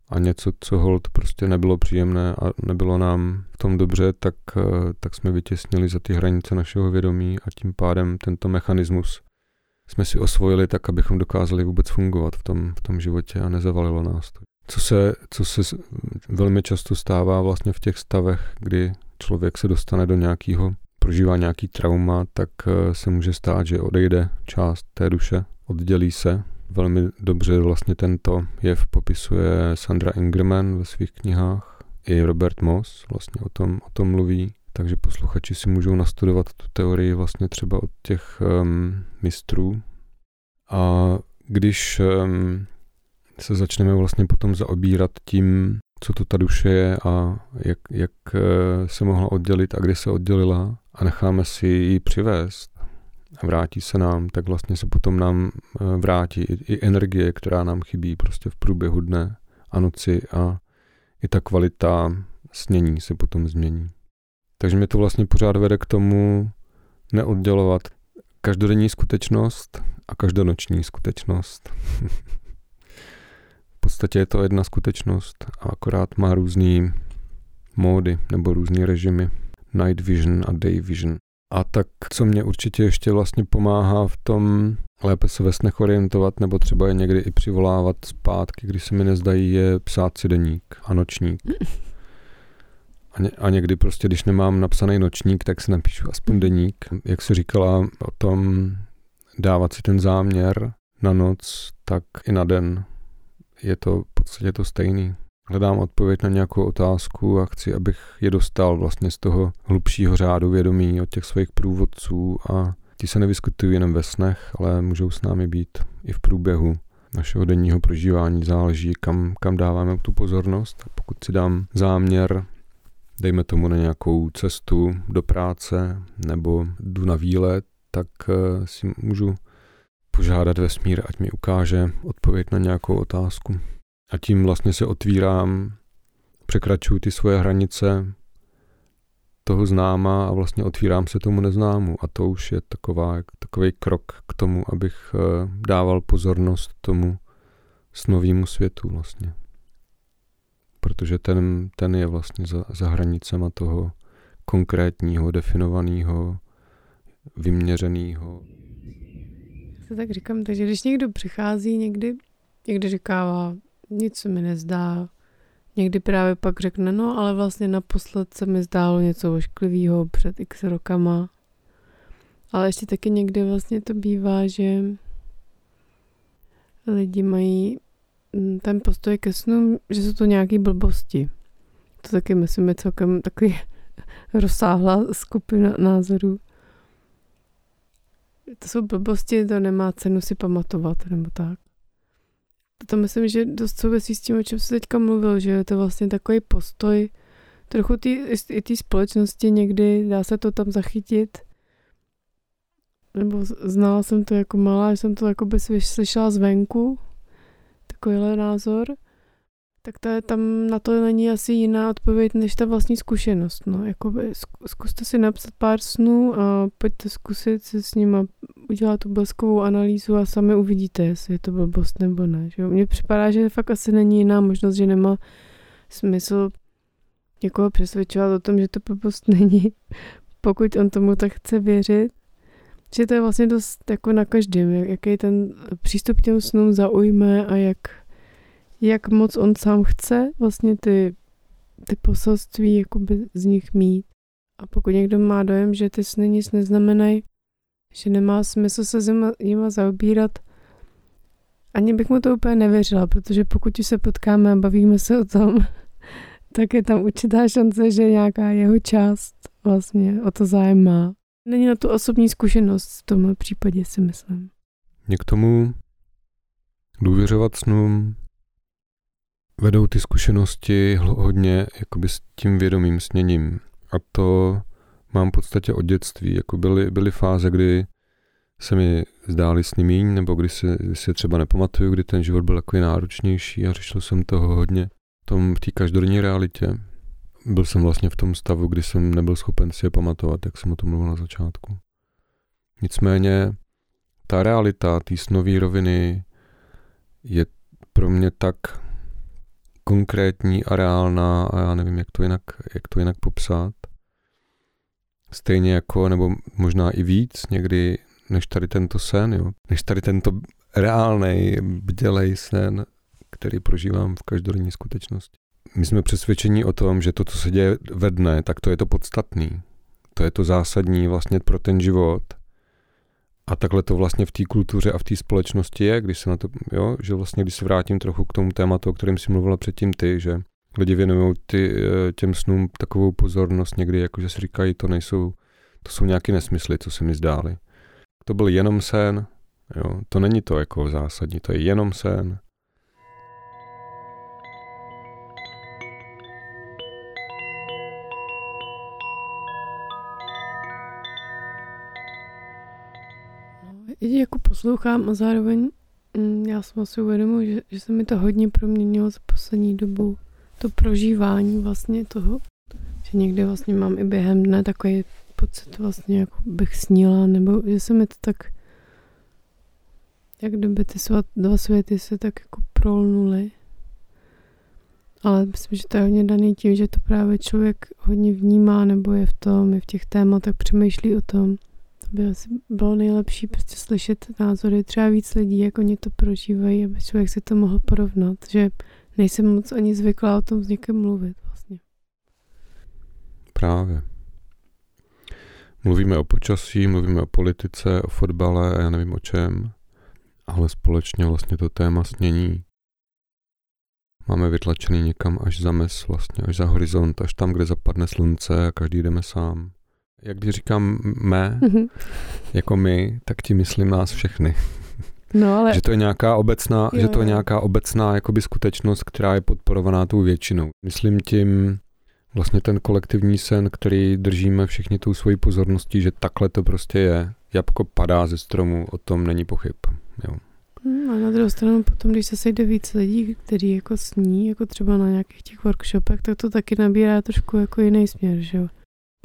A něco, co hold prostě nebylo příjemné a nebylo nám v tom dobře, tak, eh, tak jsme vytěsnili za ty hranice našeho vědomí a tím pádem tento mechanismus jsme si osvojili tak, abychom dokázali vůbec fungovat v tom, v tom životě a nezavalilo nás to. Co se, co se velmi často stává vlastně v těch stavech, kdy člověk se dostane do nějakého, prožívá nějaký trauma, tak eh, se může stát, že odejde část té duše, oddělí se. Velmi dobře vlastně tento jev popisuje Sandra Ingerman ve svých knihách. I Robert Moss vlastně o tom, o tom mluví. Takže posluchači si můžou nastudovat tu teorii vlastně třeba od těch um, mistrů. A když um, se začneme vlastně potom zaobírat tím, co to ta duše je a jak, jak eh, se mohla oddělit a kdy se oddělila a necháme si ji přivést a vrátí se nám, tak vlastně se potom nám eh, vrátí i, i energie, která nám chybí prostě v průběhu dne a noci a i ta kvalita snění se potom změní. Takže mě to vlastně pořád vede k tomu neoddělovat každodenní skutečnost a každonoční skutečnost. v podstatě je to jedna skutečnost a akorát má různý módy nebo různý režimy. Night vision a day vision. A tak, co mě určitě ještě vlastně pomáhá v tom lépe se ve snech orientovat, nebo třeba je někdy i přivolávat zpátky, když se mi nezdají, je psát si deník a nočník. [LAUGHS] A, ně, a někdy prostě, když nemám napsaný nočník, tak si napíšu aspoň mhm. deník. Jak se říkala o tom dávat si ten záměr na noc, tak i na den je to v podstatě to stejný. Hledám odpověď na nějakou otázku a chci, abych je dostal vlastně z toho hlubšího řádu vědomí od těch svých průvodců a ti se nevyskytují jenom ve snech, ale můžou s námi být i v průběhu našeho denního prožívání. Záleží, kam, kam dáváme tu pozornost. A pokud si dám záměr dejme tomu na nějakou cestu do práce nebo jdu na výlet, tak eh, si můžu požádat vesmír, ať mi ukáže odpověď na nějakou otázku. A tím vlastně se otvírám, překračuju ty svoje hranice toho známa a vlastně otvírám se tomu neznámu. A to už je taková, takový krok k tomu, abych eh, dával pozornost tomu s novýmu světu vlastně protože ten, ten je vlastně za, za hranicema toho konkrétního, definovaného, vyměřeného. Já tak říkám, takže když někdo přichází někdy, někdy říkává, nic se mi nezdá, někdy právě pak řekne, no ale vlastně naposled se mi zdálo něco ošklivého před x rokama. Ale ještě taky někdy vlastně to bývá, že lidi mají ten postoj ke snům, že jsou to nějaké blbosti. To taky myslím je celkem takový [LAUGHS] rozsáhlá skupina názorů. To jsou blbosti, to nemá cenu si pamatovat, nebo tak. To myslím, že dost souvisí s tím, o čem se teďka mluvil, že je to vlastně takový postoj, trochu tý, i té společnosti někdy, dá se to tam zachytit, nebo znala jsem to jako malá, že jsem to jako by slyšela zvenku, takovýhle názor, tak je, tam na to není asi jiná odpověď než ta vlastní zkušenost. No. Jakoby zkuste si napsat pár snů a pojďte zkusit si s nima udělat tu bleskovou analýzu a sami uvidíte, jestli je to blbost nebo ne. Že? Mně připadá, že fakt asi není jiná možnost, že nemá smysl někoho přesvědčovat o tom, že to blbost [LAUGHS] není, pokud on tomu tak chce věřit. Že to je vlastně dost jako na každém, jak, jaký ten přístup k těm snům zaujme a jak, jak moc on sám chce vlastně ty, ty poselství jakoby z nich mít. A pokud někdo má dojem, že ty sny nic neznamenají, že nemá smysl se zima, jima zaobírat, ani bych mu to úplně nevěřila, protože pokud se potkáme a bavíme se o tom, [LAUGHS] tak je tam určitá šance, že nějaká jeho část vlastně o to zájem má. Není na tu osobní zkušenost v tomhle případě, si myslím. Mě k tomu důvěřovat snům vedou ty zkušenosti hodně jakoby s tím vědomým sněním. A to mám v podstatě od dětství. Jako byly, byly fáze, kdy se mi zdály sny míň, nebo kdy se, se třeba nepamatuju, kdy ten život byl takový náročnější a řešil jsem toho hodně v tom v té každodenní realitě byl jsem vlastně v tom stavu, kdy jsem nebyl schopen si je pamatovat, jak jsem o tom mluvil na začátku. Nicméně ta realita té snové roviny je pro mě tak konkrétní a reálná a já nevím, jak to jinak, jak to jinak popsat. Stejně jako, nebo možná i víc někdy, než tady tento sen, jo? než tady tento reálný, bdělej sen, který prožívám v každodenní skutečnosti. My jsme přesvědčeni o tom, že to, co se děje ve dne, tak to je to podstatný. To je to zásadní vlastně pro ten život. A takhle to vlastně v té kultuře a v té společnosti je, když se na to, jo, že vlastně když se vrátím trochu k tomu tématu, o kterém si mluvila předtím ty, že lidi věnují ty, eh, těm snům takovou pozornost někdy, jako že si říkají, to nejsou, to jsou nějaké nesmysly, co se mi zdály. To byl jenom sen, jo, to není to jako zásadní, to je jenom sen. jako poslouchám a zároveň mm, já jsem si uvědomuji, že, že se mi to hodně proměnilo za poslední dobu. To prožívání vlastně toho, že někdy vlastně mám i během dne takový pocit vlastně, jako bych snila, nebo že se mi to tak jak kdyby ty svat, dva světy se tak jako prolnuly. Ale myslím, že to je hodně daný tím, že to právě člověk hodně vnímá, nebo je v tom, je v těch tématech, přemýšlí o tom by asi bylo nejlepší prostě slyšet názory třeba víc lidí, jak oni to prožívají, aby člověk si to mohl porovnat, že nejsem moc ani zvyklá o tom s někým mluvit vlastně. Právě. Mluvíme o počasí, mluvíme o politice, o fotbale a já nevím o čem, ale společně vlastně to téma snění máme vytlačený někam až za mes, vlastně až za horizont, až tam, kde zapadne slunce a každý jdeme sám. Jak když říkám mé, mm-hmm. jako my, tak ti myslím nás všechny. No, ale... že to je nějaká obecná, jo, že to je nějaká obecná jakoby skutečnost, která je podporovaná tou většinou. Myslím tím vlastně ten kolektivní sen, který držíme všichni tou svojí pozorností, že takhle to prostě je. Jabko padá ze stromu, o tom není pochyb. Jo. Hmm, a na druhou stranu potom, když se sejde víc lidí, kteří jako sní, jako třeba na nějakých těch workshopech, tak to taky nabírá trošku jako jiný směr, že jo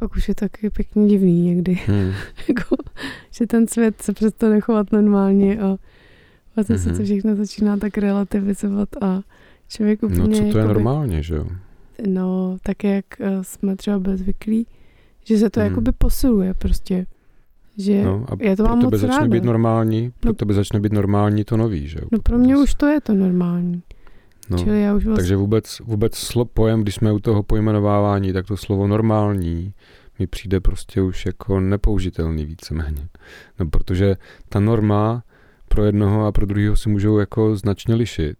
pak už je taky pěkně divný někdy. Hmm. [LAUGHS] jako, že ten svět se přestane chovat normálně a vlastně hmm. se to hmm. všechno začíná tak relativizovat a člověk úplně... No co to jakoby, je normálně, že jo? No, tak jak uh, jsme třeba byli zvyklí, že se to hmm. jakoby posiluje prostě. Že no, a já to mám moc začne ráda. být normální, pro no, tebe začne být normální to nový, že jo? No pro mě už to je to normální. No, Čili já už vlastně... Takže vůbec, vůbec slo, pojem, když jsme u toho pojmenovávání, tak to slovo normální mi přijde prostě už jako nepoužitelný víceméně. No, protože ta norma pro jednoho a pro druhého si můžou jako značně lišit.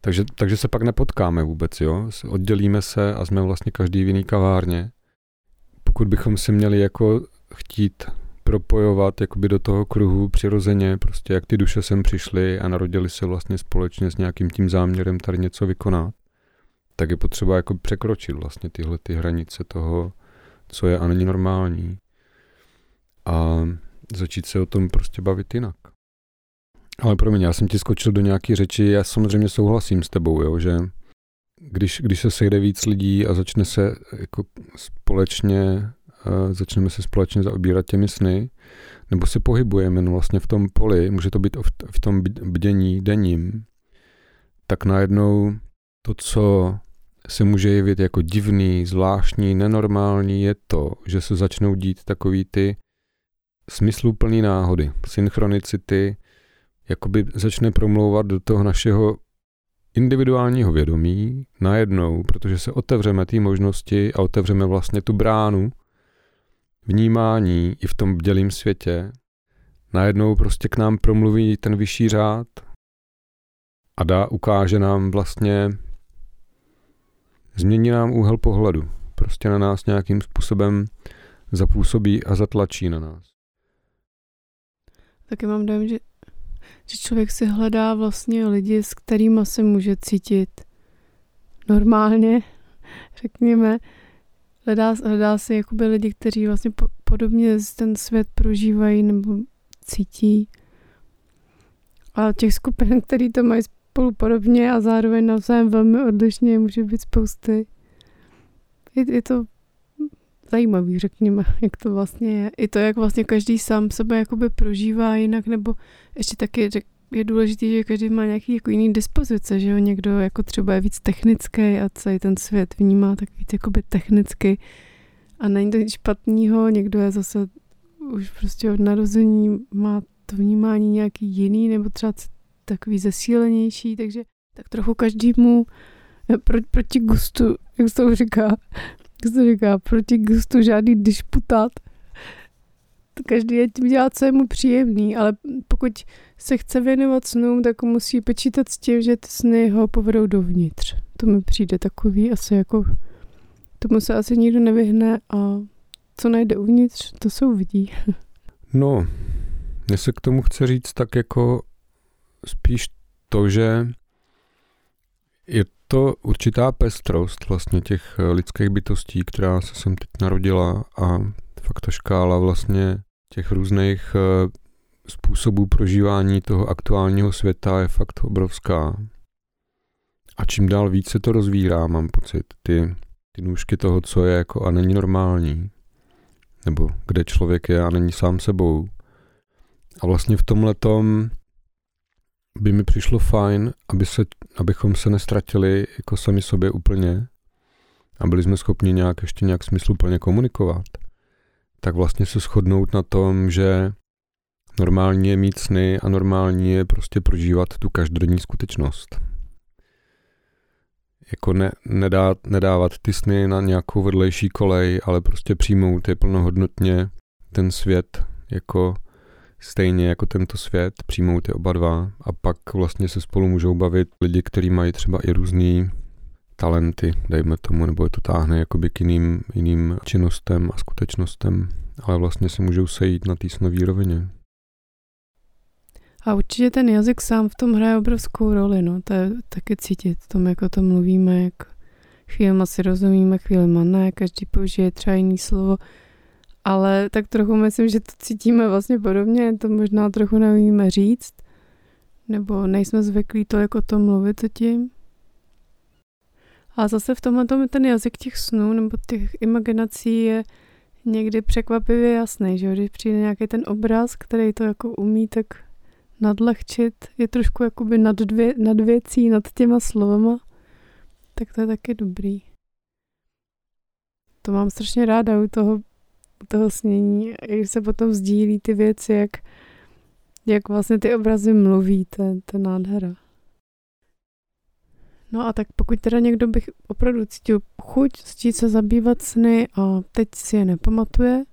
Takže, takže se pak nepotkáme vůbec, jo? Oddělíme se a jsme vlastně každý v jiný kavárně. Pokud bychom si měli jako chtít propojovat jakoby do toho kruhu přirozeně, prostě jak ty duše sem přišly a narodili se vlastně společně s nějakým tím záměrem tady něco vykonat, tak je potřeba jako překročit vlastně tyhle ty hranice toho, co je a není normální a začít se o tom prostě bavit jinak. Ale pro mě, já jsem ti skočil do nějaké řeči, já samozřejmě souhlasím s tebou, jo, že když, když se sejde víc lidí a začne se jako společně začneme se společně zaobírat těmi sny, nebo se pohybujeme no vlastně v tom poli, může to být v tom bdění denním, tak najednou to, co se může jevit jako divný, zvláštní, nenormální, je to, že se začnou dít takový ty smysluplný náhody, synchronicity, jakoby začne promlouvat do toho našeho individuálního vědomí najednou, protože se otevřeme té možnosti a otevřeme vlastně tu bránu vnímání i v tom bdělém světě, najednou prostě k nám promluví ten vyšší řád a dá, ukáže nám vlastně, změní nám úhel pohledu, prostě na nás nějakým způsobem zapůsobí a zatlačí na nás. Taky mám dojem, že, že člověk si hledá vlastně lidi, s kterými se může cítit normálně, řekněme, hledá, hledá si jakoby lidi, kteří vlastně po, podobně ten svět prožívají nebo cítí. A těch skupin, který to mají spolu podobně a zároveň navzájem velmi odlišně, může být spousty. Je, je to zajímavý, řekněme, [LAUGHS] jak to vlastně je. I to, jak vlastně každý sám sebe jakoby prožívá jinak, nebo ještě taky je důležité, že každý má nějaký jako jiný dispozice, že jo, někdo jako třeba je víc technický a celý ten svět vnímá tak víc jakoby technicky a není to nic špatného, někdo je zase už prostě od narození má to vnímání nějaký jiný nebo třeba takový zesílenější, takže tak trochu každému eh, pro, proti gustu, jak se to říká, jak se to říká, proti gustu žádný disputát. Každý je tím dělá, co je mu příjemný, ale pokud se chce věnovat snům, tak musí počítat s tím, že ty sny ho povedou dovnitř. To mi přijde takový asi jako, tomu se asi nikdo nevyhne a co najde uvnitř, to se uvidí. [LAUGHS] No, mě se k tomu chce říct tak jako spíš to, že je to určitá pestrost vlastně těch lidských bytostí, která se sem teď narodila a fakt ta škála vlastně těch různých eh, způsobů prožívání toho aktuálního světa je fakt obrovská. A čím dál víc se to rozvírá, mám pocit, ty, ty nůžky toho, co je jako a není normální. Nebo kde člověk je a není sám sebou. A vlastně v tomhle by mi přišlo fajn, aby se, abychom se nestratili jako sami sobě úplně a byli jsme schopni nějak ještě nějak smysluplně komunikovat, tak vlastně se shodnout na tom, že normální je mít sny a normální je prostě prožívat tu každodenní skutečnost. Jako ne, nedát, nedávat ty sny na nějakou vedlejší kolej, ale prostě přijmout je plnohodnotně ten svět jako stejně jako tento svět, přijmout je oba dva a pak vlastně se spolu můžou bavit lidi, kteří mají třeba i různý talenty, dejme tomu, nebo je to táhne jakoby k jiným, jiným činnostem a skutečnostem, ale vlastně se můžou sejít na té snový rovině. A určitě ten jazyk sám v tom hraje obrovskou roli, no, to je taky cítit v tom, jako to mluvíme, jak chvílema si rozumíme, chvílema ne, každý použije třeba jiný slovo, ale tak trochu myslím, že to cítíme vlastně podobně, to možná trochu neumíme říct, nebo nejsme zvyklí to jako to mluvit tím. A zase v tomhle tom ten jazyk těch snů nebo těch imaginací je někdy překvapivě jasný, že když přijde nějaký ten obraz, který to jako umí tak nadlehčit, je trošku jakoby nad, dvě, nad věcí, nad těma slovama, tak to je taky dobrý. To mám strašně ráda u toho toho snění, jak se potom sdílí ty věci, jak, jak vlastně ty obrazy mluví, to, to je nádhera. No a tak pokud teda někdo bych opravdu cítil chuť, cítit se zabývat sny a teď si je nepamatuje,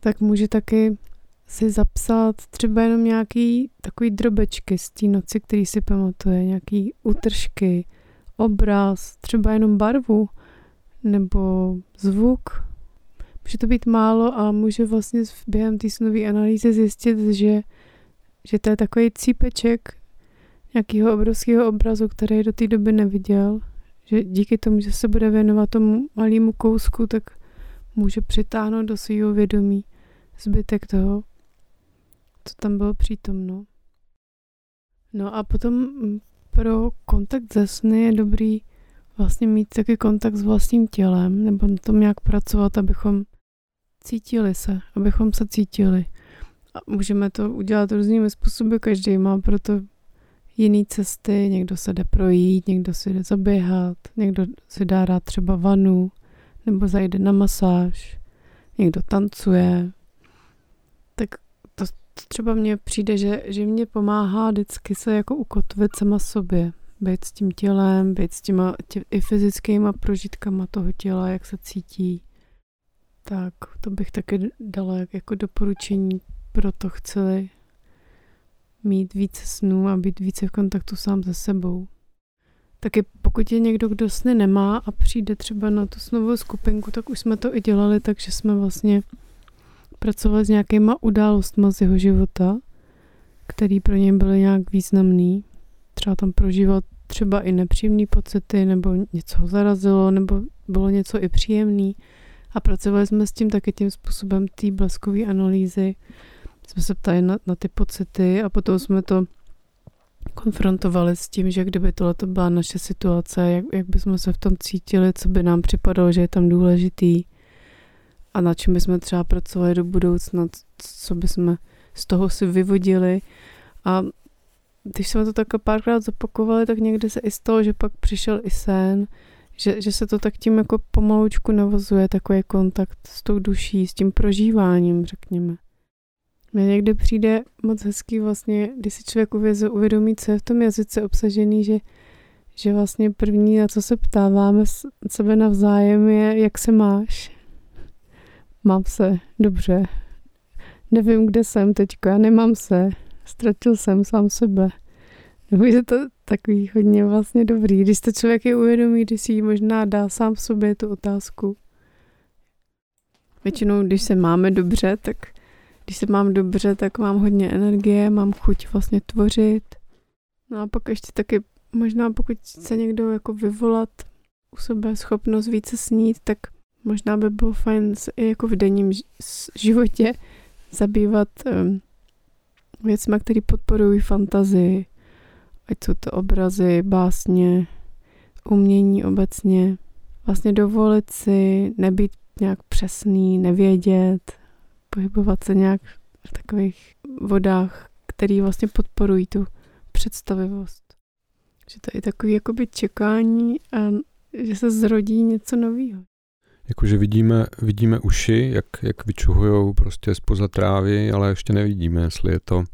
tak může taky si zapsat třeba jenom nějaký takový drobečky z té noci, který si pamatuje, nějaký útržky, obraz, třeba jenom barvu nebo zvuk, může to být málo a může vlastně během té snové analýzy zjistit, že, že to je takový cípeček nějakého obrovského obrazu, který do té doby neviděl, že díky tomu, že se bude věnovat tomu malému kousku, tak může přitáhnout do svého vědomí zbytek toho, co tam bylo přítomno. No a potom pro kontakt ze sny je dobrý vlastně mít taky kontakt s vlastním tělem, nebo na tom jak pracovat, abychom cítili se, abychom se cítili. A můžeme to udělat různými způsoby, každý má proto jiné cesty, někdo se jde projít, někdo si jde zaběhat, někdo si dá rád třeba vanu, nebo zajde na masáž, někdo tancuje. Tak to, to třeba mně přijde, že, že mě pomáhá vždycky se jako ukotvit sama sobě, být s tím tělem, být s těma tě, i fyzickýma prožitkama toho těla, jak se cítí. Tak to bych taky dala jako doporučení, proto chci mít více snů a být více v kontaktu sám se sebou. Taky pokud je někdo, kdo sny nemá a přijde třeba na tu snovou skupinku, tak už jsme to i dělali, takže jsme vlastně pracovali s nějakýma událostmi z jeho života, který pro něj byly nějak významný. Třeba tam prožíval třeba i nepříjemné pocity, nebo něco ho zarazilo, nebo bylo něco i příjemný. A pracovali jsme s tím taky tím způsobem té bleskové analýzy. Jsme se ptali na, na ty pocity a potom jsme to konfrontovali s tím, že kdyby tohle byla naše situace, jak, jak bychom se v tom cítili, co by nám připadalo, že je tam důležitý. a na čem bychom třeba pracovali do budoucna, co bychom z toho si vyvodili. A když jsme to takhle párkrát zopakovali, tak někdy se i stalo, že pak přišel i sen, že, že se to tak tím jako pomalučku navazuje, takový kontakt s tou duší, s tím prožíváním, řekněme. Mně někdy přijde moc hezký vlastně, když si člověk uvědomí, co je v tom jazyce obsažený, že, že vlastně první, na co se ptáváme sebe navzájem, je, jak se máš. Mám se, dobře. Nevím, kde jsem teďka, nemám se. Ztratil jsem sám sebe. Nebo je to takový hodně vlastně dobrý, když to člověk je uvědomí, když si ji možná dá sám sobě tu otázku. Většinou, když se máme dobře, tak když se mám dobře, tak mám hodně energie, mám chuť vlastně tvořit. No a pak ještě taky možná pokud chce někdo jako vyvolat u sebe schopnost více snít, tak možná by bylo fajn se i jako v denním životě zabývat um, věcmi, které podporují fantazii, ať jsou to obrazy, básně, umění obecně. Vlastně dovolit si nebýt nějak přesný, nevědět, pohybovat se nějak v takových vodách, které vlastně podporují tu představivost. Že to je takový jakoby čekání a že se zrodí něco nového. Jakože vidíme, vidíme uši, jak, jak vyčuhujou prostě spoza trávy, ale ještě nevidíme, jestli je to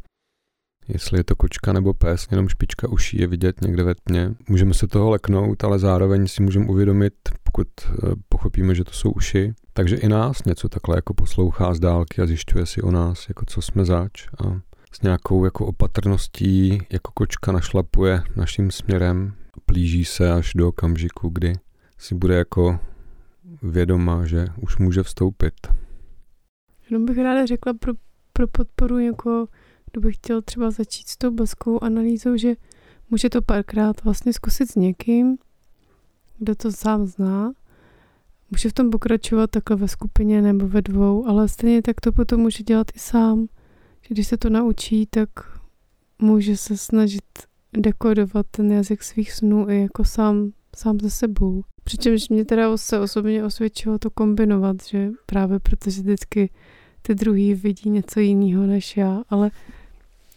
jestli je to kočka nebo pes, jenom špička uší je vidět někde ve tmě. Můžeme se toho leknout, ale zároveň si můžeme uvědomit, pokud eh, pochopíme, že to jsou uši, takže i nás něco takhle jako poslouchá z dálky a zjišťuje si o nás, jako co jsme zač a s nějakou jako opatrností jako kočka našlapuje naším směrem, plíží se až do okamžiku, kdy si bude jako vědomá, že už může vstoupit. Jenom bych ráda řekla pro, pro podporu jako kdo by chtěl třeba začít s tou bleskovou analýzou, že může to párkrát vlastně zkusit s někým, kdo to sám zná. Může v tom pokračovat takhle ve skupině nebo ve dvou, ale stejně tak to potom může dělat i sám. Že když se to naučí, tak může se snažit dekodovat ten jazyk svých snů i jako sám, sám ze sebou. Přičemž mě teda se osobně osvědčilo to kombinovat, že právě protože vždycky ty druhý vidí něco jiného než já, ale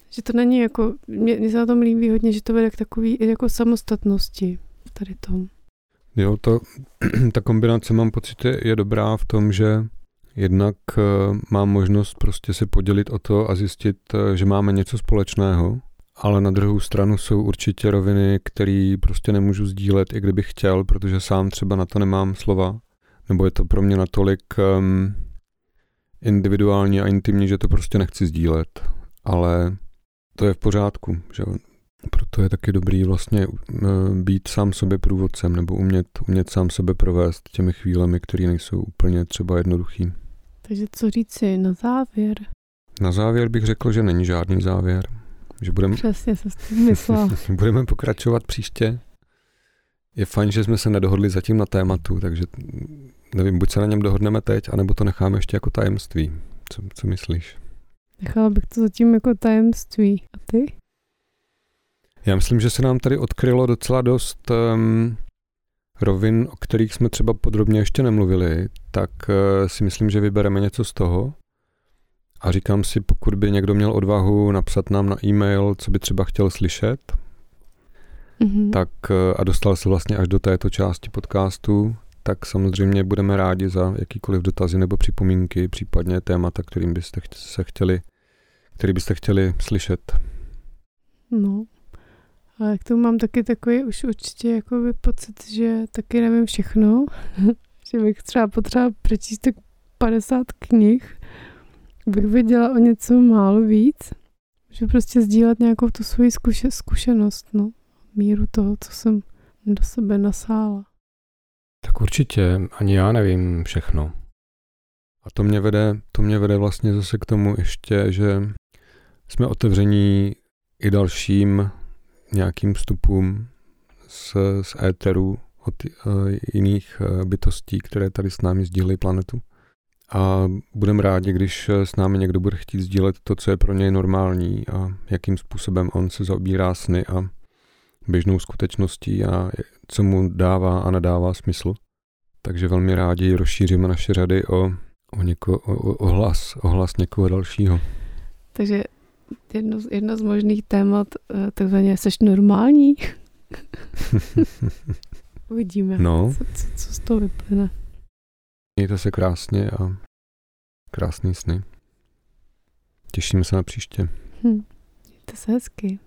že to není jako, mě, mě se na tom líbí hodně, že to vede k takový jako samostatnosti tady tom. Jo, to, [CLEARS THROAT] ta kombinace mám pocit je, je dobrá v tom, že jednak uh, mám možnost prostě se podělit o to a zjistit, uh, že máme něco společného, ale na druhou stranu jsou určitě roviny, které prostě nemůžu sdílet, i kdybych chtěl, protože sám třeba na to nemám slova, nebo je to pro mě natolik um, individuální a intimní, že to prostě nechci sdílet. Ale to je v pořádku, že proto je taky dobrý vlastně eh, být sám sobě průvodcem nebo umět, umět sám sebe provést těmi chvílemi, které nejsou úplně třeba jednoduchý. Takže co říci na závěr? Na závěr bych řekl, že není žádný závěr. Že budeme, Přesně se s tím myslel. [LAUGHS] budeme pokračovat příště. Je fajn, že jsme se nedohodli zatím na tématu, takže nevím, buď se na něm dohodneme teď, anebo to necháme ještě jako tajemství. Co, co myslíš? Nechala bych to zatím jako tajemství. A ty? Já myslím, že se nám tady odkrylo docela dost um, rovin, o kterých jsme třeba podrobně ještě nemluvili, tak uh, si myslím, že vybereme něco z toho. A říkám si, pokud by někdo měl odvahu napsat nám na e-mail, co by třeba chtěl slyšet, mm-hmm. tak uh, a dostal se vlastně až do této části podcastu, tak samozřejmě budeme rádi za jakýkoliv dotazy nebo připomínky, případně témata, kterým byste se chtěli, který byste chtěli slyšet. No, ale k tomu mám taky takový už určitě jakoby pocit, že taky nevím všechno, [LAUGHS] že bych třeba potřeba přečíst tak 50 knih, bych věděla o něco málo víc, že prostě sdílet nějakou tu svoji zkuše, zkušenost, no, míru toho, co jsem do sebe nasála. Tak určitě, ani já nevím všechno. A to mě vede, to mě vede vlastně zase k tomu ještě, že jsme otevření i dalším nějakým vstupům z, z éteru od uh, jiných uh, bytostí, které tady s námi sdílejí planetu. A budeme rádi, když s námi někdo bude chtít sdílet to, co je pro něj normální a jakým způsobem on se zaobírá sny a běžnou skutečností a co mu dává a nedává smysl. Takže velmi rádi rozšíříme naše řady o, o, něko, o, o hlas, o hlas někoho dalšího. Takže jedno, jedno z možných témat, eh, takzvaně, seš normální? [LAUGHS] Uvidíme, No, co, co, co z toho vyplyne. mějte se krásně a krásný sny. Těšíme se na příště. Hm. Mějte se hezky.